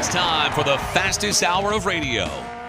It's time for the fastest hour of radio.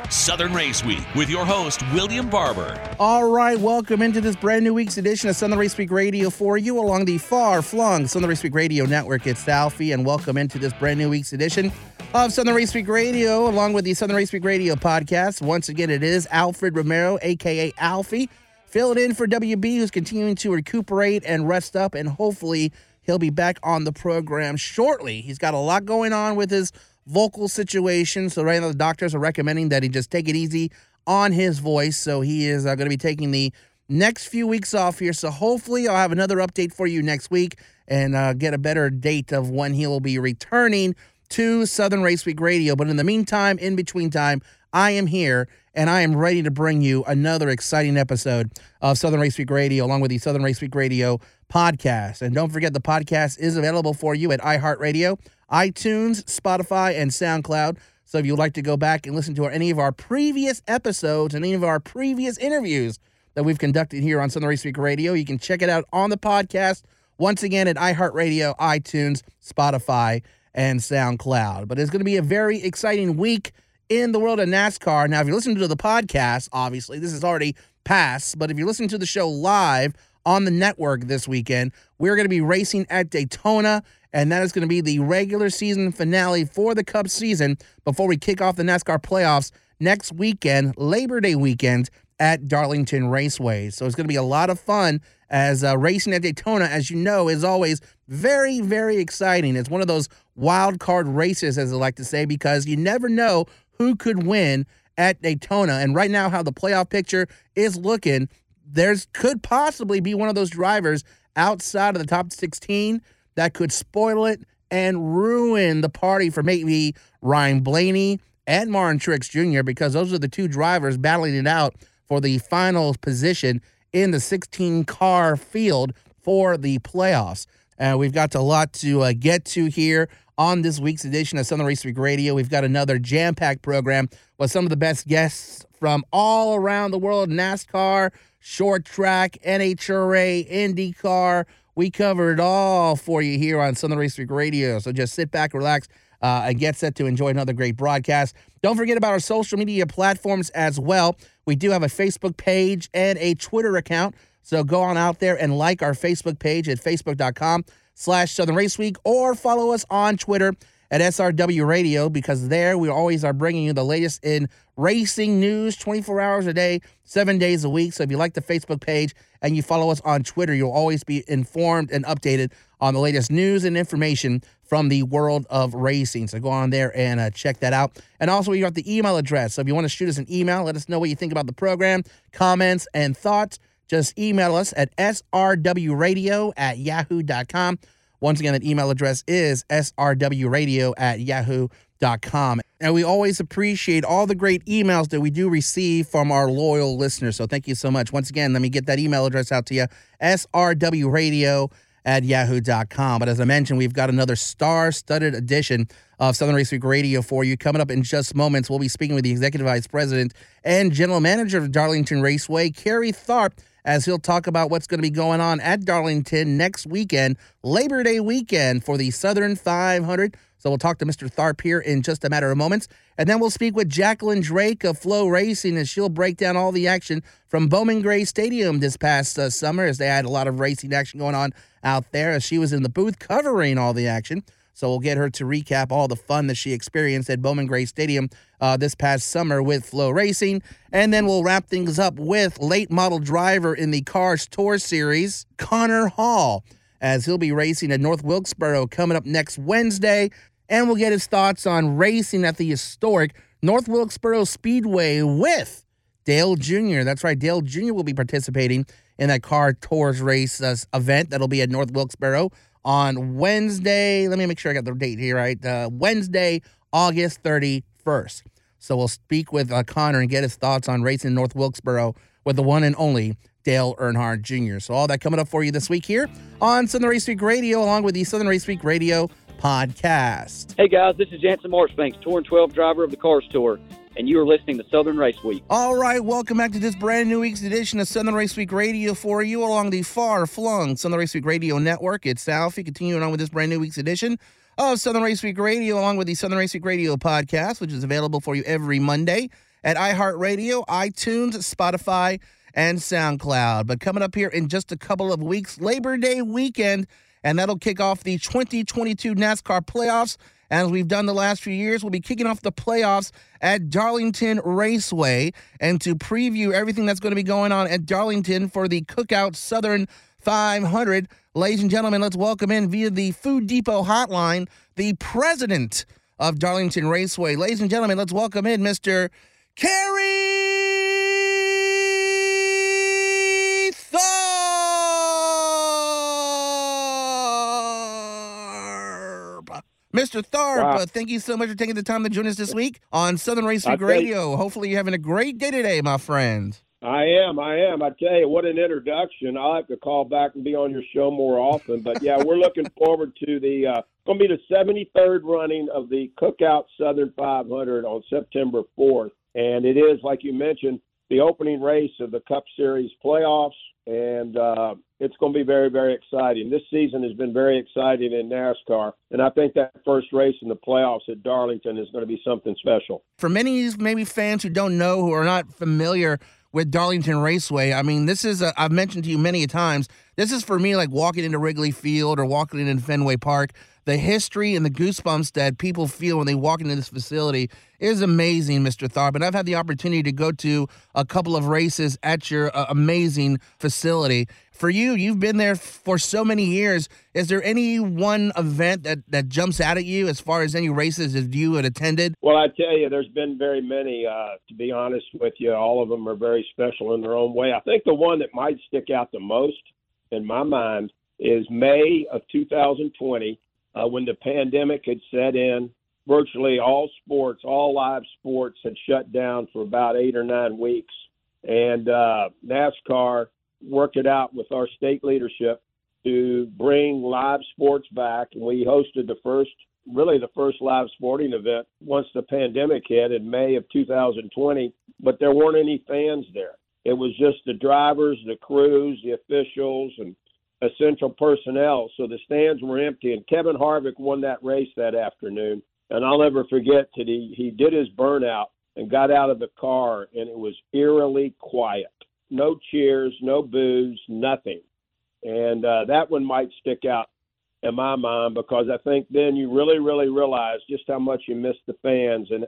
Southern Race Week with your host, William Barber. All right, welcome into this brand new week's edition of Southern Race Week Radio for you along the far flung Southern Race Week Radio Network. It's Alfie, and welcome into this brand new week's edition of Southern Race Week Radio along with the Southern Race Week Radio podcast. Once again, it is Alfred Romero, aka Alfie, filling in for WB, who's continuing to recuperate and rest up, and hopefully he'll be back on the program shortly. He's got a lot going on with his vocal situation. So right now the doctors are recommending that he just take it easy on his voice. So he is uh, going to be taking the next few weeks off here. So hopefully I'll have another update for you next week and uh, get a better date of when he will be returning to Southern Race Week Radio. But in the meantime, in between time, I am here and I am ready to bring you another exciting episode of Southern Race Week Radio along with the Southern Race Week Radio podcast. And don't forget the podcast is available for you at iHeartRadio iTunes, Spotify, and SoundCloud. So if you'd like to go back and listen to any of our previous episodes and any of our previous interviews that we've conducted here on Southern Race Week Radio, you can check it out on the podcast once again at iHeartRadio, iTunes, Spotify, and SoundCloud. But it's going to be a very exciting week in the world of NASCAR. Now, if you're listening to the podcast, obviously, this is already past, but if you're listening to the show live on the network this weekend, we're going to be racing at Daytona and that is going to be the regular season finale for the Cup season before we kick off the NASCAR playoffs next weekend, Labor Day weekend at Darlington Raceway. So it's going to be a lot of fun as uh, racing at Daytona, as you know, is always very, very exciting. It's one of those wild card races, as I like to say, because you never know who could win at Daytona. And right now, how the playoff picture is looking, there's could possibly be one of those drivers outside of the top 16 that could spoil it and ruin the party for maybe Ryan Blaney and Martin Truex Jr. because those are the two drivers battling it out for the final position in the 16 car field for the playoffs. And uh, we've got a lot to uh, get to here on this week's edition of Southern Race Week Radio. We've got another jam packed program with some of the best guests from all around the world NASCAR, short track, NHRA, IndyCar. We cover it all for you here on Southern Race Week Radio. So just sit back, relax, uh, and get set to enjoy another great broadcast. Don't forget about our social media platforms as well. We do have a Facebook page and a Twitter account. So go on out there and like our Facebook page at facebook.com slash Southern Race Week or follow us on Twitter at SRW Radio because there we always are bringing you the latest in racing news 24 hours a day, seven days a week. So if you like the Facebook page and you follow us on Twitter, you'll always be informed and updated on the latest news and information from the world of racing. So go on there and uh, check that out. And also, you got the email address. So if you want to shoot us an email, let us know what you think about the program, comments, and thoughts. Just email us at srwradio at yahoo.com. Once again, that email address is srwradio at yahoo.com. And we always appreciate all the great emails that we do receive from our loyal listeners. So thank you so much. Once again, let me get that email address out to you srwradio at yahoo.com. But as I mentioned, we've got another star studded edition of Southern Race Week Radio for you. Coming up in just moments, we'll be speaking with the Executive Vice President and General Manager of Darlington Raceway, Kerry Tharp as he'll talk about what's going to be going on at Darlington next weekend, Labor Day weekend for the Southern 500. So we'll talk to Mr. Tharp here in just a matter of moments. And then we'll speak with Jacqueline Drake of FloRacing, and she'll break down all the action from Bowman Gray Stadium this past uh, summer as they had a lot of racing action going on out there as she was in the booth covering all the action. So we'll get her to recap all the fun that she experienced at Bowman Gray Stadium uh, this past summer with FloRacing. And then we'll wrap things up with late model driver in the Cars Tour Series, Connor Hall, as he'll be racing at North Wilkesboro coming up next Wednesday. And we'll get his thoughts on racing at the historic North Wilkesboro Speedway with Dale Jr. That's right, Dale Jr. will be participating in that car tours race uh, event that'll be at North Wilkesboro on Wednesday. Let me make sure I got the date here right. Uh, Wednesday, August 31st. So we'll speak with uh, Connor and get his thoughts on racing in North Wilkesboro with the one and only Dale Earnhardt Jr. So all that coming up for you this week here on Southern Race Week Radio, along with the Southern Race Week Radio podcast. Hey guys, this is Jansen Marchbanks, Tour and 12 driver of the Cars Tour and you are listening to Southern Race Week. All right, welcome back to this brand new week's edition of Southern Race Week Radio for you along the far flung Southern Race Week Radio Network. It's Alfie continuing on with this brand new week's edition of Southern Race Week Radio, along with the Southern Race Week Radio podcast, which is available for you every Monday at iHeartRadio, iTunes, Spotify, and SoundCloud. But coming up here in just a couple of weeks, Labor Day weekend, and that'll kick off the 2022 NASCAR playoffs. As we've done the last few years, we'll be kicking off the playoffs at Darlington Raceway. And to preview everything that's going to be going on at Darlington for the Cookout Southern 500, ladies and gentlemen, let's welcome in via the Food Depot hotline the president of Darlington Raceway. Ladies and gentlemen, let's welcome in Mr. Kerry Mr. Tharp, Wow. uh, thank you so much for taking the time to join us this week on Southern Race Week tell you- Radio. Hopefully, you're having a great day today, my friend. I am, I am. I tell you, what an introduction. I'll have to call back and be on your show more often. But yeah, we're looking forward to the uh going to be the 73rd running of the Cookout Southern 500 on September 4th. And it is, like you mentioned, the opening race of the Cup Series playoffs. And uh, it's going to be very, very exciting. This season has been very exciting in NASCAR. And I think that first race in the playoffs at Darlington is going to be something special. for many maybe fans who don't know who are not familiar with Darlington Raceway, I mean, this is—I've mentioned to you many times. This is for me like walking into Wrigley Field or walking into Fenway Park. The history and the goosebumps that people feel when they walk into this facility is amazing, Mr. Tharp. And I've had the opportunity to go to a couple of races at your uh, amazing facility. For you, you've been there for so many years. Is there any one event that, that jumps out at you as far as any races that you had attended? Well, I tell you, there's been very many. Uh, to be honest with you, all of them are very special in their own way. I think the one that might stick out the most, in my mind, is May of 2020, uh, when the pandemic had set in. Virtually all sports, all live sports, had shut down for about eight or nine weeks, and uh, NASCAR worked it out with our state leadership to bring live sports back, and we hosted the first really the first live sporting event once the pandemic hit in May of 2020, but there weren't any fans there. It was just the drivers, the crews, the officials, and essential personnel. So the stands were empty, and Kevin Harvick won that race that afternoon. And I'll never forget that he, he did his burnout and got out of the car, and it was eerily quiet. No cheers, no boos, nothing. And uh, that one might stick out in my mind because I think then you really, really realize just how much you miss the fans and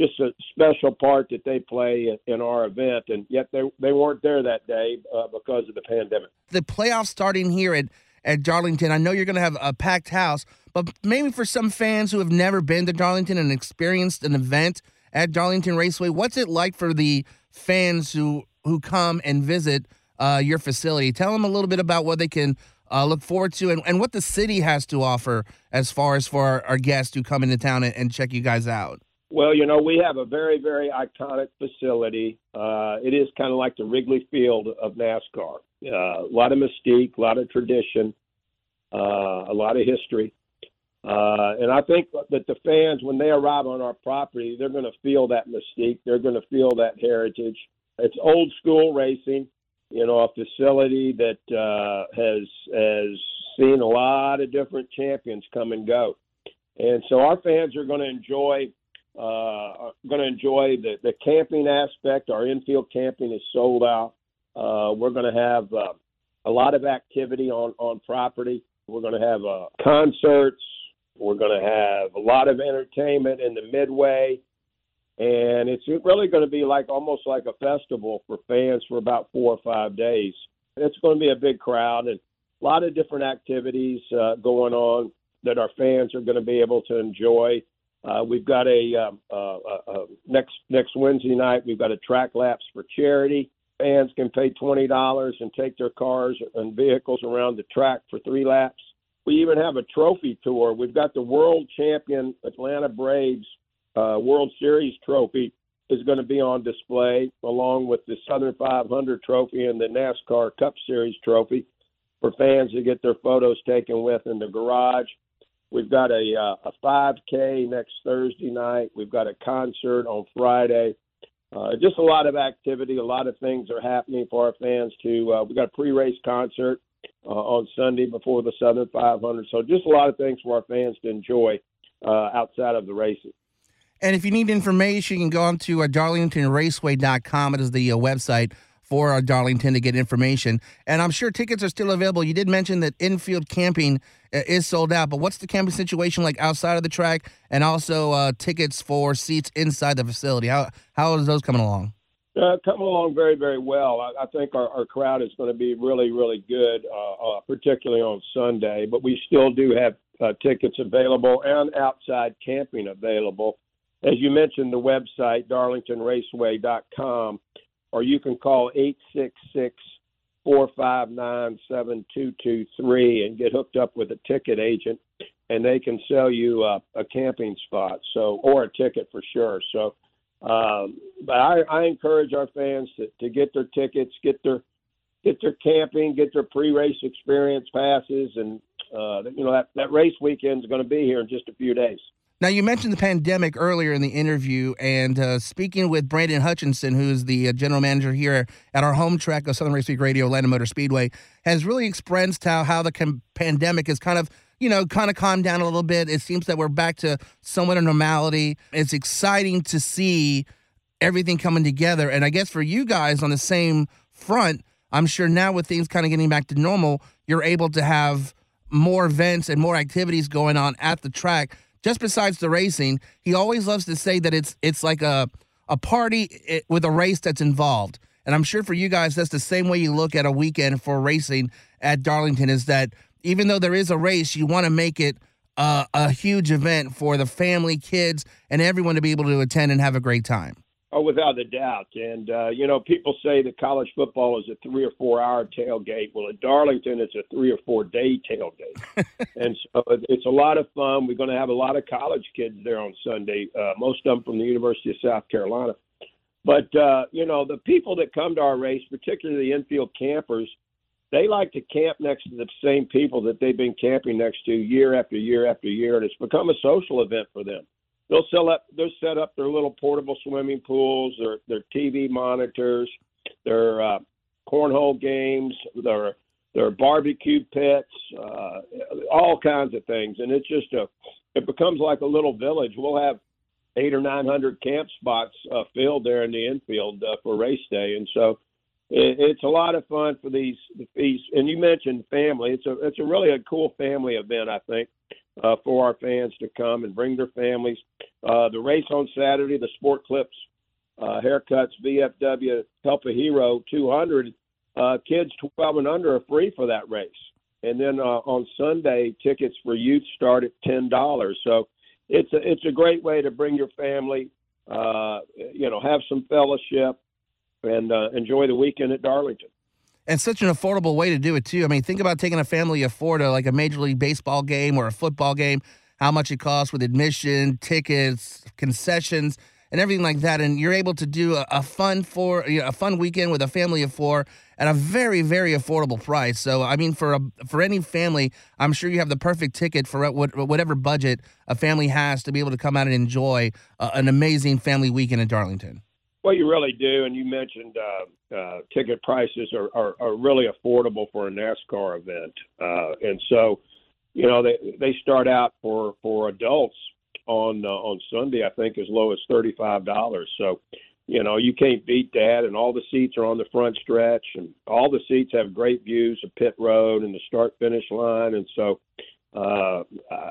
just a special part that they play in our event. And yet they they weren't there that day uh, because of the pandemic. the playoffs starting here at, at Darlington, I know you're going to have a packed house, but maybe for some fans who have never been to Darlington and experienced an event at Darlington Raceway, what's it like for the fans who who come and visit uh, your facility? Tell them a little bit about what they can uh, look forward to and, and what the city has to offer as far as for our, our guests who come into town and, and check you guys out. Well, you know, we have a very, very iconic facility. Uh, it is kind of like the Wrigley Field of NASCAR. Uh, a lot of mystique, a lot of tradition, uh, a lot of history. Uh, and I think that the fans, when they arrive on our property, they're going to feel that mystique. They're going to feel that heritage. It's old school racing, you know, a facility that uh, has has seen a lot of different champions come and go, and so our fans are going to enjoy uh, going to enjoy the, the camping aspect. Our infield camping is sold out. Uh, we're going to have uh, a lot of activity on, on property. We're going to have uh, concerts. We're going to have a lot of entertainment in the midway. And it's really going to be like almost like a festival for fans for about four or five days. It's going to be a big crowd and a lot of different activities uh, going on that our fans are going to be able to enjoy. Uh, we've got a um, uh, uh, uh, next next Wednesday night. We've got a track laps for charity. Fans can pay twenty dollars and take their cars and vehicles around the track for three laps. We even have a trophy tour. We've got the world champion Atlanta Braves uh, World Series trophy is going to be on display along with the Southern 500 trophy and the NASCAR Cup Series trophy for fans to get their photos taken with in the garage. We've got a uh, a 5K next Thursday night. We've got a concert on Friday. Uh, just a lot of activity. A lot of things are happening for our fans. To uh, we got a pre-race concert uh, on Sunday before the Southern 500. So just a lot of things for our fans to enjoy uh, outside of the races. And if you need information, you can go on to uh, darlingtonraceway.com. It is the uh, website for uh, Darlington to get information. And I'm sure tickets are still available. You did mention that infield camping uh, is sold out, but what's the camping situation like outside of the track and also uh, tickets for seats inside the facility? How, how is those coming along? Uh, coming along very, very well. I, I think our, our crowd is going to be really, really good, uh, uh, particularly on Sunday. But we still do have uh, tickets available and outside camping available. As you mentioned, the website, darlingtonraceway.com, or you can call 866 459 7223 and get hooked up with a ticket agent, and they can sell you uh, a camping spot so or a ticket for sure. So, um, but I, I encourage our fans to, to get their tickets, get their get their camping, get their pre-race experience passes, and uh, you know that that race weekend is going to be here in just a few days. Now, you mentioned the pandemic earlier in the interview, and uh, speaking with Brandon Hutchison, who's the uh, general manager here at our home track of Southern Race Week Radio, Atlanta Motor Speedway, has really expressed how how the com- pandemic has kind of you know kind of calmed down a little bit. It seems that we're back to somewhat of normality. It's exciting to see everything coming together, and I guess for you guys on the same front, I'm sure now with things kind of getting back to normal, you're able to have more events and more activities going on at the track just besides the racing, he always loves to say that it's it's like a a party with a race that's involved. And I'm sure for you guys, that's the same way you look at a weekend for racing at Darlington. Is that even though there is a race, you want to make it a, a huge event for the family, kids, and everyone to be able to attend and have a great time. Oh, without a doubt. And, uh, you know, people say that college football is a three or four hour tailgate. Well, at Darlington, it's a three or four day tailgate. and so it's a lot of fun. We're going to have a lot of college kids there on Sunday, uh, most of them from the University of South Carolina. But, uh, you know, the people that come to our race, particularly the infield campers, they like to camp next to the same people that they've been camping next to year after year after year. And it's become a social event for them they'll sell up they'll set up their little portable swimming pools, their their TV monitors, their uh, cornhole games, their their barbecue pits, uh, all kinds of things, and it's just a it becomes like a little village. We'll have eight or nine hundred camp spots uh, filled there in the infield uh, for race day, and so it, it's a lot of fun for these these. And you mentioned family; it's a it's a really a cool family event, I think uh, for our fans to come and bring their families. Uh, the race on Saturday, the Sport Clips uh, haircuts VFW Help a Hero 200. Uh, kids 12 and under are free for that race. And then uh, on Sunday, tickets for youth start at ten dollars. So it's a it's a great way to bring your family, uh, you know, have some fellowship, and uh, enjoy the weekend at Darlington and such an affordable way to do it too. I mean, think about taking a family of four to like a major league baseball game or a football game. How much it costs with admission, tickets, concessions, and everything like that, and you're able to do a, a fun for you know, a fun weekend with a family of four at a very very affordable price. So I mean, for a for any family, I'm sure you have the perfect ticket for what, whatever budget a family has to be able to come out and enjoy uh, an amazing family weekend in Darlington. Well, you really do, and you mentioned uh, uh, ticket prices are, are, are really affordable for a NASCAR event, uh, and so you know they they start out for for adults on uh, on Sunday, I think as low as thirty five dollars. So you know you can't beat that, and all the seats are on the front stretch, and all the seats have great views of pit road and the start finish line, and so uh,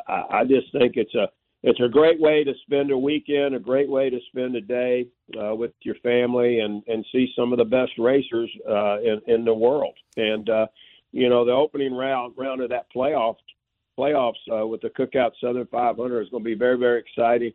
I, I just think it's a it's a great way to spend a weekend, a great way to spend a day uh, with your family and and see some of the best racers uh, in in the world. And uh, you know, the opening round round of that playoff playoffs uh, with the Cookout Southern 500 is going to be very very exciting.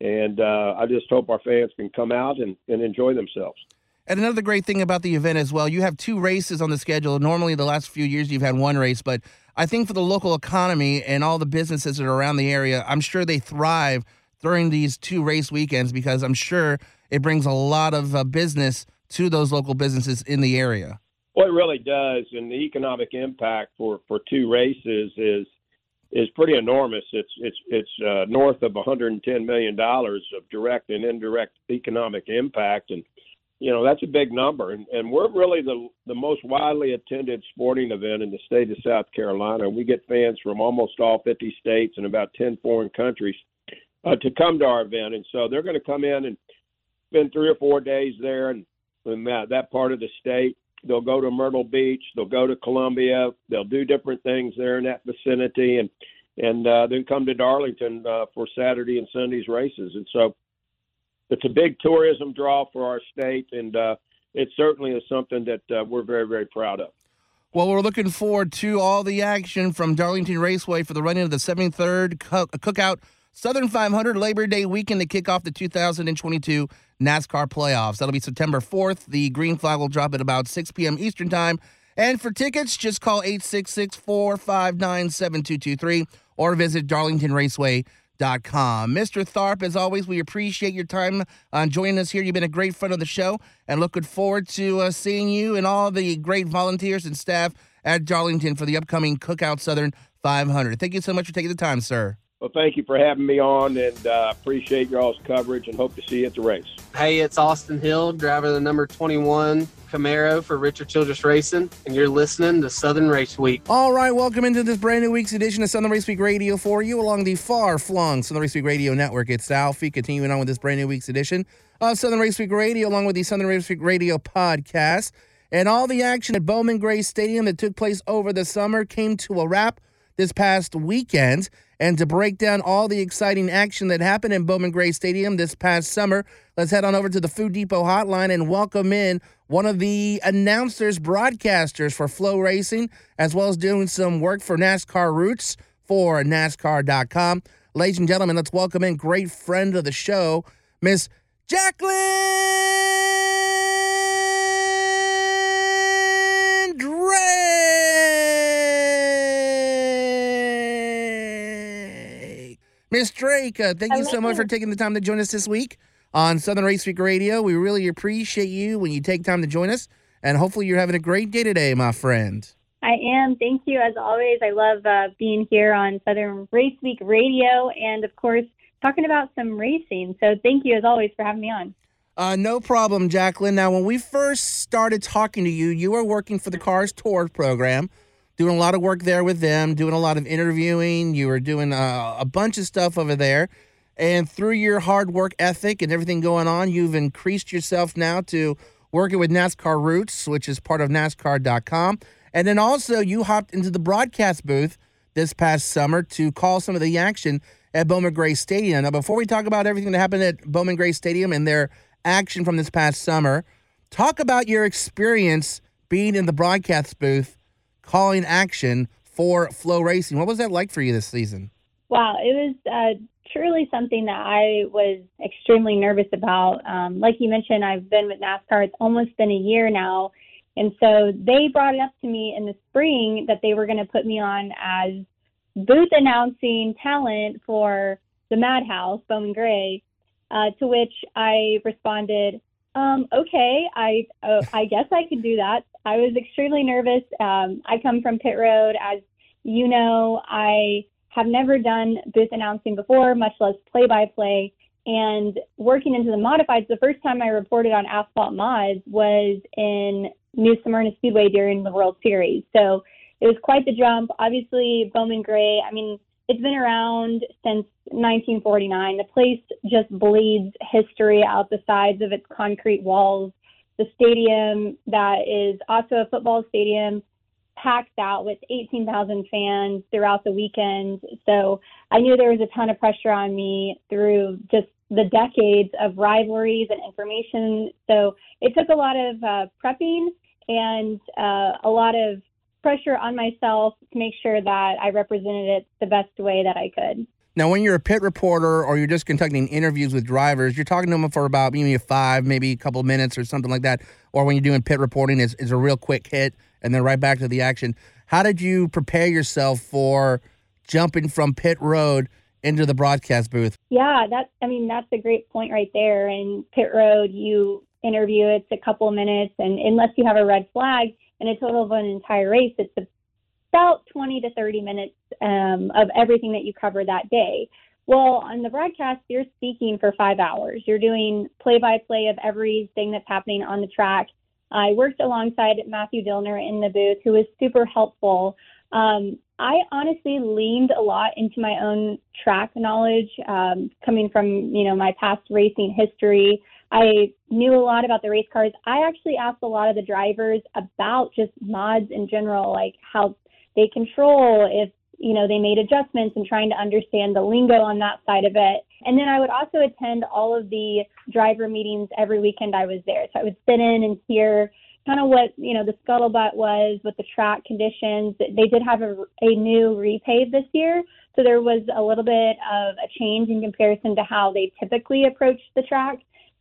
And uh, I just hope our fans can come out and, and enjoy themselves. And another great thing about the event as well, you have two races on the schedule. Normally, the last few years you've had one race, but I think for the local economy and all the businesses that are around the area, I'm sure they thrive during these two race weekends because I'm sure it brings a lot of uh, business to those local businesses in the area. Well, it really does, and the economic impact for for two races is is pretty enormous. It's it's it's uh, north of 110 million dollars of direct and indirect economic impact, and you know that's a big number, and and we're really the the most widely attended sporting event in the state of South Carolina. We get fans from almost all 50 states and about 10 foreign countries uh, to come to our event, and so they're going to come in and spend three or four days there and in that, that part of the state. They'll go to Myrtle Beach, they'll go to Columbia, they'll do different things there in that vicinity, and and uh, then come to Darlington uh, for Saturday and Sunday's races. And so it's a big tourism draw for our state, and uh, it certainly is something that uh, we're very, very proud of. Well, we're looking forward to all the action from Darlington Raceway for the running of the 73rd Cookout Southern 500 Labor Day weekend to kick off the 2022 NASCAR playoffs. That'll be September 4th. The green flag will drop at about 6 p.m. Eastern Time. And for tickets, just call 866 459 7223 or visit darlingtonraceway.com. Mr. Tharp, as always, we appreciate your time uh, joining us here. You've been a great friend of the show and looking forward to uh, seeing you and all the great volunteers and staff at Darlington for the upcoming Cookout Southern 500. Thank you so much for taking the time, sir. Well, thank you for having me on, and uh, appreciate y'all's coverage, and hope to see you at the race. Hey, it's Austin Hill, driver of the number 21 Camaro for Richard Childress Racing, and you're listening to Southern Race Week. All right, welcome into this brand new week's edition of Southern Race Week Radio for you along the far-flung Southern Race Week Radio Network. It's Alfie, continuing on with this brand new week's edition of Southern Race Week Radio, along with the Southern Race Week Radio podcast. And all the action at Bowman Gray Stadium that took place over the summer came to a wrap this past weekend. And to break down all the exciting action that happened in Bowman Gray Stadium this past summer, let's head on over to the Food Depot hotline and welcome in one of the announcers, broadcasters for FloRacing, as well as doing some work for NASCAR Roots for NASCAR.com. Ladies and gentlemen, let's welcome in great friend of the show, Miss Jacqueline Miss Drake, uh, thank you so much for taking the time to join us this week on Southern Race Week Radio. We really appreciate you when you take time to join us, and hopefully you're having a great day today, my friend. I am. Thank you, as always. I love uh, being here on Southern Race Week Radio and, of course, talking about some racing. So thank you, as always, for having me on. Uh, no problem, Jacqueline. Now, when we first started talking to you, you were working for the Cars Tour program doing a lot of work there with them, doing a lot of interviewing. You were doing uh, a bunch of stuff over there. And through your hard work ethic and everything going on, you've increased yourself now to working with NASCAR Roots, which is part of NASCAR.com. And then also, you hopped into the broadcast booth this past summer to call some of the action at Bowman Gray Stadium. Now, before we talk about everything that happened at Bowman Gray Stadium and their action from this past summer, talk about your experience being in the broadcast booth calling action for FloRacing. What was that like for you this season? Wow, it was uh, truly something that I was extremely nervous about. Um, like you mentioned, I've been with NASCAR, it's almost been a year now. And so they brought it up to me in the spring that they were going to put me on as booth announcing talent for the Madhouse, Bowman Gray, uh, to which I responded, um, okay, I uh, I guess I could do that. I was extremely nervous. Um, I come from pit road, as you know. I have never done booth announcing before, much less play by play. And working into the modifieds, the first time I reported on asphalt mods was in New Smyrna Speedway during the World Series. So it was quite the jump. Obviously, Bowman Gray, I mean, it's been around since 1949. The place just bleeds history out the sides of its concrete walls. The stadium that is also a football stadium packed out with 18,000 fans throughout the weekend. So I knew there was a ton of pressure on me through just the decades of rivalries and information. So it took a lot of uh, prepping and uh, a lot of pressure on myself to make sure that I represented it the best way that I could. Now, when you're a pit reporter or you're just conducting interviews with drivers, you're talking to them for about maybe five, maybe a couple minutes or something like that. Or when you're doing pit reporting, it's, is a real quick hit and then right back to the action. How did you prepare yourself for jumping from pit road into the broadcast booth? Yeah, that's I mean that's a great point right there. In pit road, you interview it's a couple minutes, and unless you have a red flag, in a total of an entire race, it's about 20 to 30 minutes um, of everything that you cover that day. Well, on the broadcast, you're speaking for five hours. You're doing play by play of everything that's happening on the track. I worked alongside Matthew Dillner in the booth, who was super helpful. Um, I honestly leaned a lot into my own track knowledge, um, coming from you know my past racing history. I knew a lot about the race cars. I actually asked a lot of the drivers about just mods in general, like how they control, if you know they made adjustments, and trying to understand the lingo on that side of it. And then I would also attend all of the driver meetings every weekend I was there. So I would sit in and hear kind of what you know the scuttlebutt was with the track conditions. They did have a, a new repave this year, so there was a little bit of a change in comparison to how they typically approach the track.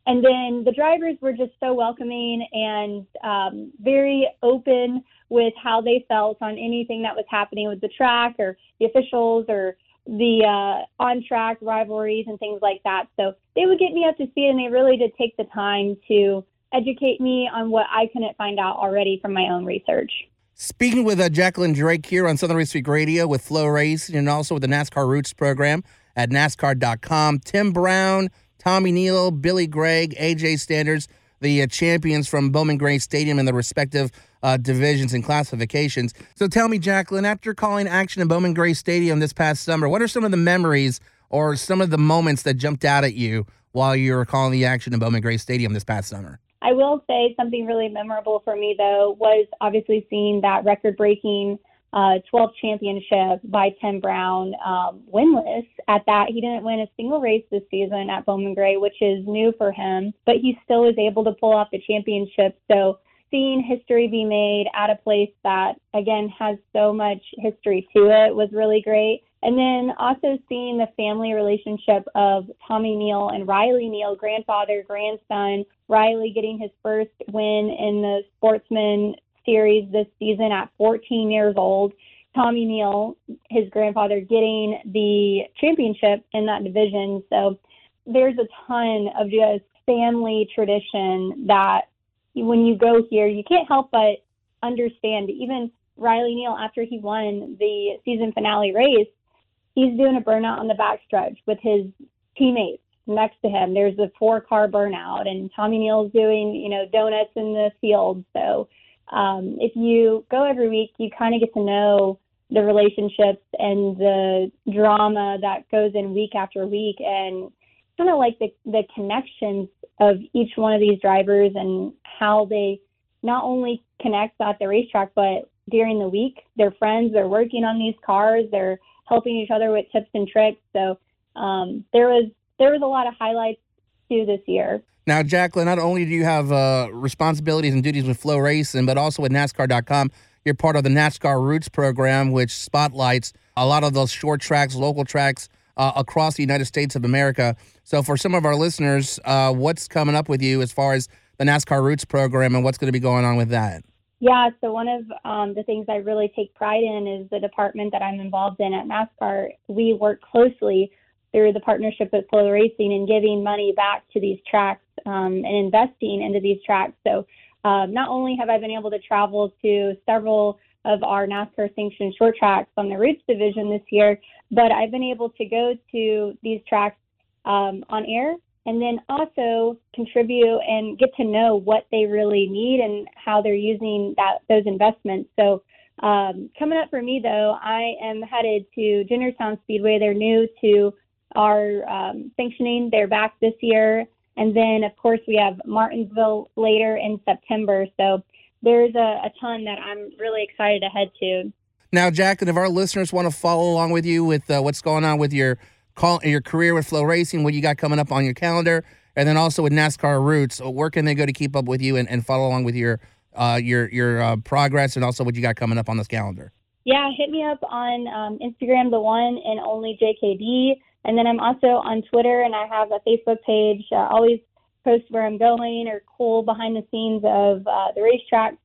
And then the drivers were just so welcoming and um, very open with how they felt on anything that was happening with the track or the officials or the uh, on track rivalries and things like that. So they would get me up to speed and they really did take the time to educate me on what I couldn't find out already from my own research. Speaking with uh, Jacqueline Drake here on Southern Race Week Radio with FloRacing and also with the NASCAR Roots program at NASCAR.com. Tim Brown, Tommy Neal, Billy Gregg, AJ Standards, the uh, champions from Bowman Gray Stadium in the respective uh, divisions and classifications. So tell me, Jacqueline, after calling action in Bowman Gray Stadium this past summer, what are some of the memories or some of the moments that jumped out at you while you were calling the action in Bowman Gray Stadium this past summer? I will say something really memorable for me, though, was obviously seeing that record breaking uh, 12th championship by Tim Brown um, winless. At that, he didn't win a single race this season at Bowman Gray, which is new for him, but he still was able to pull off the championship. So seeing history be made at a place that, again, has so much history to it was really great. And then also seeing the family relationship of Tommy Neal and Riley Neal, grandfather, grandson, Riley getting his first win in the Sportsman Series this season at 14 years old. Tommy Neal, his grandfather, getting the championship in that division. So there's a ton of just family tradition that when you go here, you can't help but understand. Even Riley Neal, after he won the season finale race, he's doing a burnout on the backstretch with his teammates next to him. There's a four car burnout, and Tommy Neal's doing, you know, donuts in the field. So um, if you go every week, you kind of get to know the relationships and the drama that goes in week after week, and kind of like the the connections of each one of these drivers and how they not only connect at the racetrack, but during the week, they're friends, they're working on these cars, they're helping each other with tips and tricks. So um, there was there was a lot of highlights too this year. Now, Jacqueline, not only do you have uh, responsibilities and duties with FloRacing, but also with NASCAR.com, you're part of the NASCAR Roots program, which spotlights a lot of those short tracks, local tracks uh, across the United States of America. So, for some of our listeners, uh, what's coming up with you as far as the NASCAR Roots program and what's going to be going on with that? Yeah, so one of um, the things I really take pride in is the department that I'm involved in at NASCAR. We work closely through the partnership with FloRacing and giving money back to these tracks um, and investing into these tracks. So um, not only have I been able to travel to several of our NASCAR sanctioned short tracks on the Roots division this year, but I've been able to go to these tracks um, on air and then also contribute and get to know what they really need and how they're using that those investments. So um, coming up for me though, I am headed to Jennerstown Speedway. They're new to our um, sanctioning. They're back this year, and then of course we have Martinsville later in September. So there's a, a ton that I'm really excited to head to. Now, Jack, and if our listeners want to follow along with you with uh, what's going on with your call your career with FloRacing, what you got coming up on your calendar, and then also with NASCAR Roots. Where can they go to keep up with you and, and follow along with your uh, your your uh, progress and also what you got coming up on this calendar? Yeah, hit me up on um, Instagram, the one and only JKD, and then I'm also on Twitter and I have a Facebook page. Uh, always post where I'm going or cool behind the scenes of uh, the racetrack,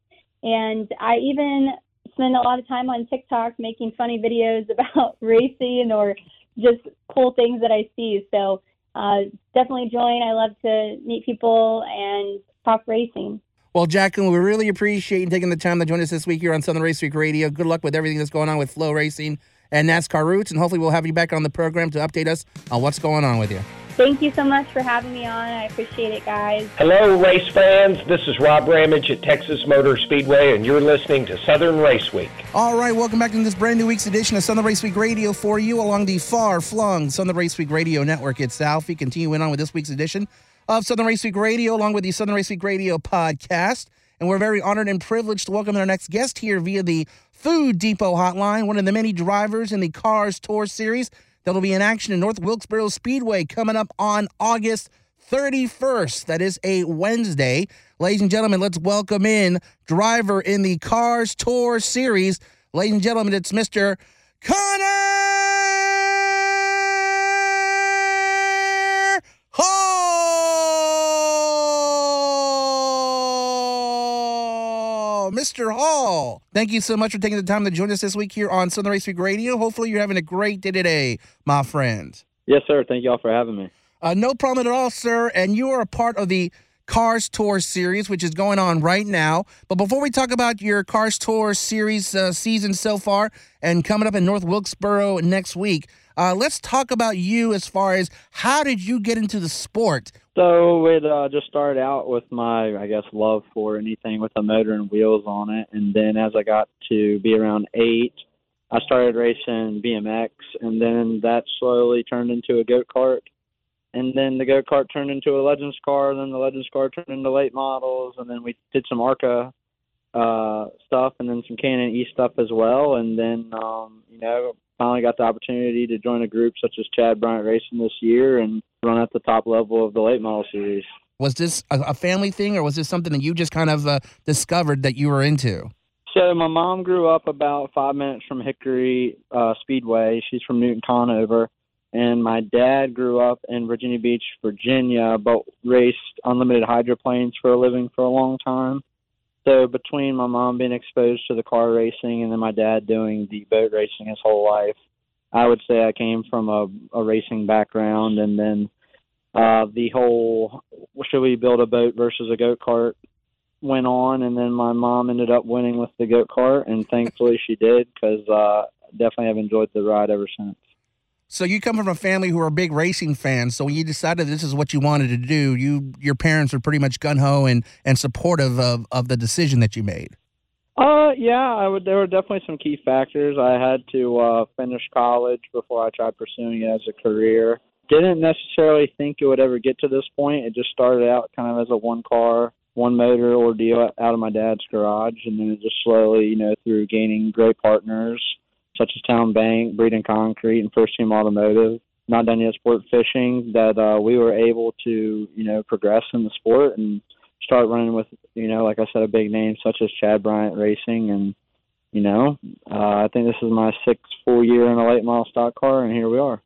and I even spend a lot of time on TikTok making funny videos about racing or just cool things that I see. So uh, definitely join. I love to meet people and talk racing. Well, Jacqueline, we really appreciate you taking the time to join us this week here on Southern Race Week Radio. Good luck with everything that's going on with FloRacing and NASCAR roots. And hopefully, we'll have you back on the program to update us on what's going on with you. Thank you so much for having me on. I appreciate it, guys. Hello, race fans. This is Rob Ramage at Texas Motor Speedway, and you're listening to Southern Race Week. All right, welcome back to this brand new week's edition of Southern Race Week Radio for you along the far flung Southern Race Week Radio network itself. We continue on with this week's edition of Southern Race Week Radio along with the Southern Race Week Radio podcast. And we're very honored and privileged to welcome our next guest here via the Food Depot hotline, one of the many drivers in the Cars Tour series that'll be in action in North Wilkesboro Speedway coming up on August 31st. That is a Wednesday. Ladies and gentlemen, let's welcome in driver in the Cars Tour Series. Ladies and gentlemen, it's Mr. Connor Hall. Mr. Hall, thank you so much for taking the time to join us this week here on Southern Race Week Radio. Hopefully, you're having a great day today, my friend. Yes, sir. Thank y'all for having me. Uh, no problem at all, sir. And you are a part of the Cars Tour series, which is going on right now. But before we talk about your Cars Tour series uh, season so far and coming up in North Wilkesboro next week, uh, let's talk about you as far as how did you get into the sport? So it uh, just started out with my, I guess, love for anything with a motor and wheels on it, and then as I got to be around eight, I started racing BMX, and then that slowly turned into a go kart, and then the go kart turned into a Legends car, and then the Legends car turned into late models, and then we did some ARCA uh, stuff, and then some Canon E stuff as well, and then um, you know finally got the opportunity to join a group such as Chad Bryant Racing this year and run at the top level of the late model series. Was this a, family thing, or was this something that you just kind of uh, discovered that you were into? So my mom grew up about five minutes from Hickory uh, Speedway. She's from Newton Conover, and my dad grew up in Virginia Beach, Virginia, but raced unlimited hydroplanes for a living for a long time. So between my mom being exposed to the car racing and then my dad doing the boat racing his whole life, I would say I came from a, a racing background, and then uh, the whole should we build a boat versus a go kart went on, and then my mom ended up winning with the go kart, and thankfully she did because uh, definitely have enjoyed the ride ever since. So you come from a family who are big racing fans. So when you decided this is what you wanted to do, you your parents were pretty much gun ho and and supportive of of the decision that you made. Uh, yeah, I would. There were definitely some key factors. I had to uh, finish college before I tried pursuing it as a career. Didn't necessarily think it would ever get to this point. It just started out kind of as a one car, one motor ordeal out of my dad's garage, and then it just slowly, you know, through gaining great partners such as Town Bank, Breeden Concrete, and First Team Automotive. Not done yet sport fishing that uh, we were able to, you know, progress in the sport and start running with, you know, like I said, a big name such as Chad Bryant Racing, and you know, uh, I think this is my sixth full year in a late model stock car, and here we are.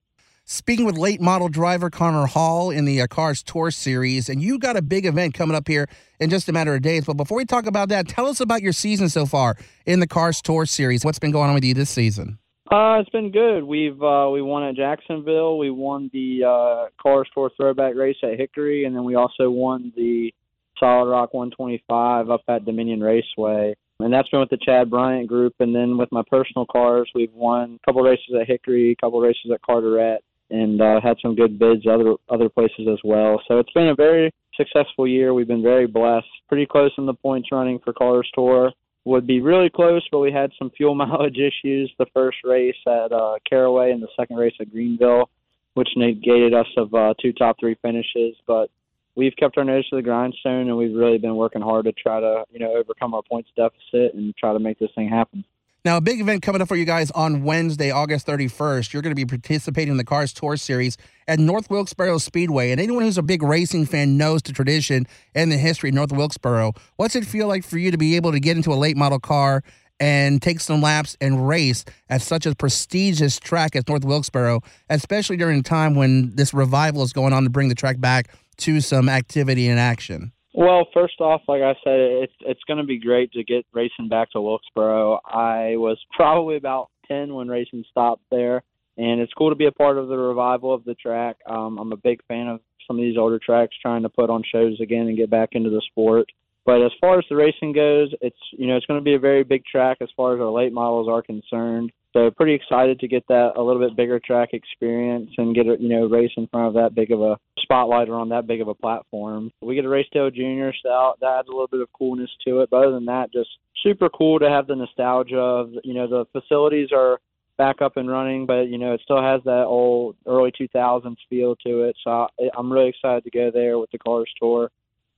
Speaking with late model driver Connor Hall in the uh, Cars Tour Series, and you got a big event coming up here in just a matter of days. But before we talk about that, tell us about your season so far in the Cars Tour Series. What's been going on with you this season? Uh, it's been good. We've uh, we won at Jacksonville. We won the uh, Cars Tour Throwback Race at Hickory, and then we also won the Solid Rock 125 up at Dominion Raceway. And that's been with the Chad Bryant group. And then with my personal cars, we've won a couple races at Hickory, a couple races at Carteret, and uh, had some good bids other other places as well. So it's been a very successful year. We've been very blessed. Pretty close in the points running for Cars Tour. Would be really close, but we had some fuel mileage issues the first race at uh, Caraway and the second race at Greenville, which negated us of uh, two top three finishes. But we've kept our nose to the grindstone, and we've really been working hard to try to you know overcome our points deficit and try to make this thing happen. Now, a big event coming up for you guys on Wednesday, August 31st. You're going to be participating in the Cars Tour Series at North Wilkesboro Speedway. And anyone who's a big racing fan knows the tradition and the history of North Wilkesboro. What's it feel like for you to be able to get into a late model car and take some laps and race at such a prestigious track as North Wilkesboro, especially during a time when this revival is going on to bring the track back to some activity and action? Well, first off, like I said, it's it's going to be great to get racing back to Wilkesboro. I was probably about ten when racing stopped there, and it's cool to be a part of the revival of the track. Um, I'm a big fan of some of these older tracks trying to put on shows again and get back into the sport. But as far as the racing goes, it's you know it's going to be a very big track as far as our late models are concerned. So pretty excited to get that a little bit bigger track experience and get a you know race in front of that big of a spotlight or on that big of a platform. We get a race Dale Junior, so that adds a little bit of coolness to it. But other than that, just super cool to have the nostalgia of you know the facilities are back up and running, but you know it still has that old early 2000s feel to it. So I, I'm really excited to go there with the Cars Tour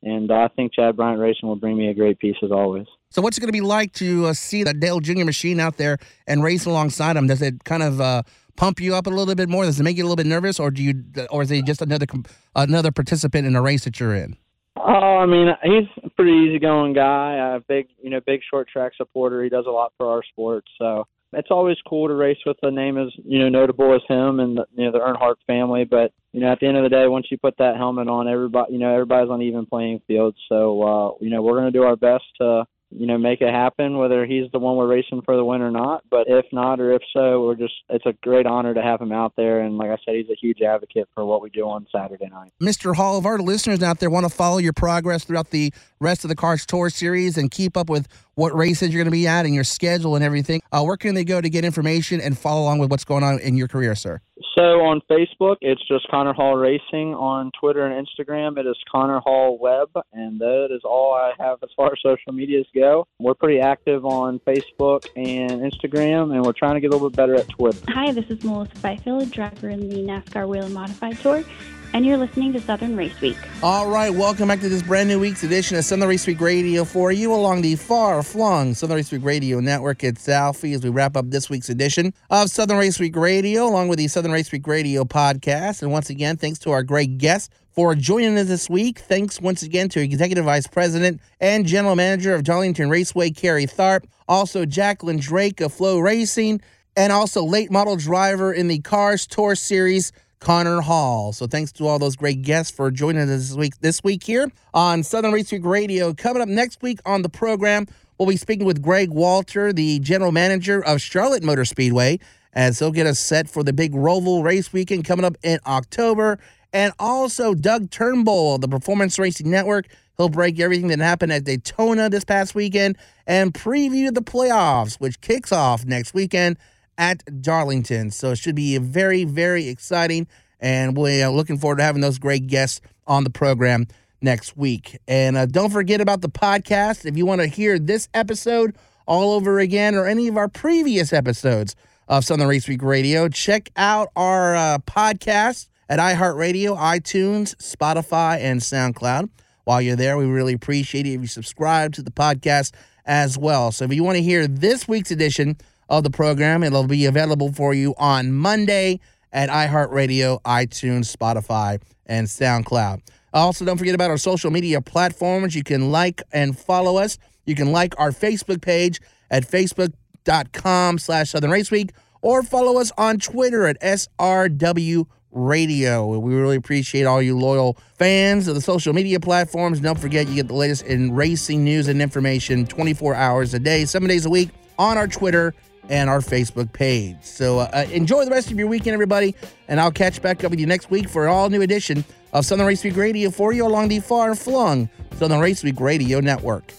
and I think Chad Bryant Racing will bring me a great piece as always. So, what's it going to be like to uh, see that Dale Jr. machine out there and race alongside him? Does it kind of uh, pump you up a little bit more? Does it make you a little bit nervous, or do you, or is he just another another participant in a race that you're in? Oh, I mean, he's a pretty easygoing guy. A big, you know, big short track supporter. He does a lot for our sport, so it's always cool to race with a name as you know notable as him and the, you know the Earnhardt family. But you know, at the end of the day, once you put that helmet on, everybody you know everybody's on even playing field. So uh, you know we're going to do our best to you know, make it happen, whether he's the one we're racing for the win or not. But if not, or if so, we're just, it's a great honor to have him out there. And like I said, he's a huge advocate for what we do on Saturday night. Mr. Hall, if our listeners out there want to follow your progress throughout the rest of the Cars Tour series and keep up with what races you're going to be at and your schedule and everything, uh, where can they go to get information and follow along with what's going on in your career, sir? So on Facebook, it's just Connor Hall Racing. On Twitter and Instagram, it is Connor Hall Web, and that is all I have as far as social medias go. We're pretty active on Facebook and Instagram, and we're trying to get a little bit better at Twitter. Hi, this is Melissa Byfield, driver in the NASCAR Whelen Modified Tour and you're listening to Southern Race Week. All right, welcome back to this brand new week's edition of Southern Race Week Radio for you along the far flung Southern Race Week Radio network. It's Alfie as we wrap up this week's edition of Southern Race Week Radio along with the Southern Race Week Radio podcast. And once again, thanks to our great guests for joining us this week. Thanks once again to Executive Vice President and General Manager of Darlington Raceway, Kerry Tharp. Also, Jacqueline Drake of FloRacing, and also late model driver in the Cars Tour Series. Connor Hall. So thanks to all those great guests for joining us this week this week here on Southern Race Week Radio. Coming up next week on the program, we'll be speaking with Greg Walter, the general manager of Charlotte Motor Speedway, as he'll get us set for the big Roval race weekend coming up in October. And also Doug Turnbull of the Performance Racing Network. He'll break everything that happened at Daytona this past weekend and preview the playoffs, which kicks off next weekend at Darlington. So it should be very, very exciting. And we're looking forward to having those great guests on the program next week. And uh, don't forget about the podcast. If you want to hear this episode all over again or any of our previous episodes of Southern Race Week Radio, check out our uh, podcast at iHeartRadio, iTunes, Spotify, and SoundCloud. While you're there, we really appreciate it if you subscribe to the podcast as well. So if you want to hear this week's edition of the program. It'll be available for you on Monday at iHeartRadio, iTunes, Spotify, and SoundCloud. Also, don't forget about our social media platforms. You can like and follow us. You can like our Facebook page at facebook.com slash Southern Race Week or follow us on Twitter at SRW Radio. We really appreciate all you loyal fans of the social media platforms. Don't forget, you get the latest in racing news and information 24 hours a day, seven days a week on our Twitter and our Facebook page. So uh, enjoy the rest of your weekend, everybody, and I'll catch back up with you next week for an all new edition of Southern Race Week Radio for you along the far flung Southern Race Week Radio Network.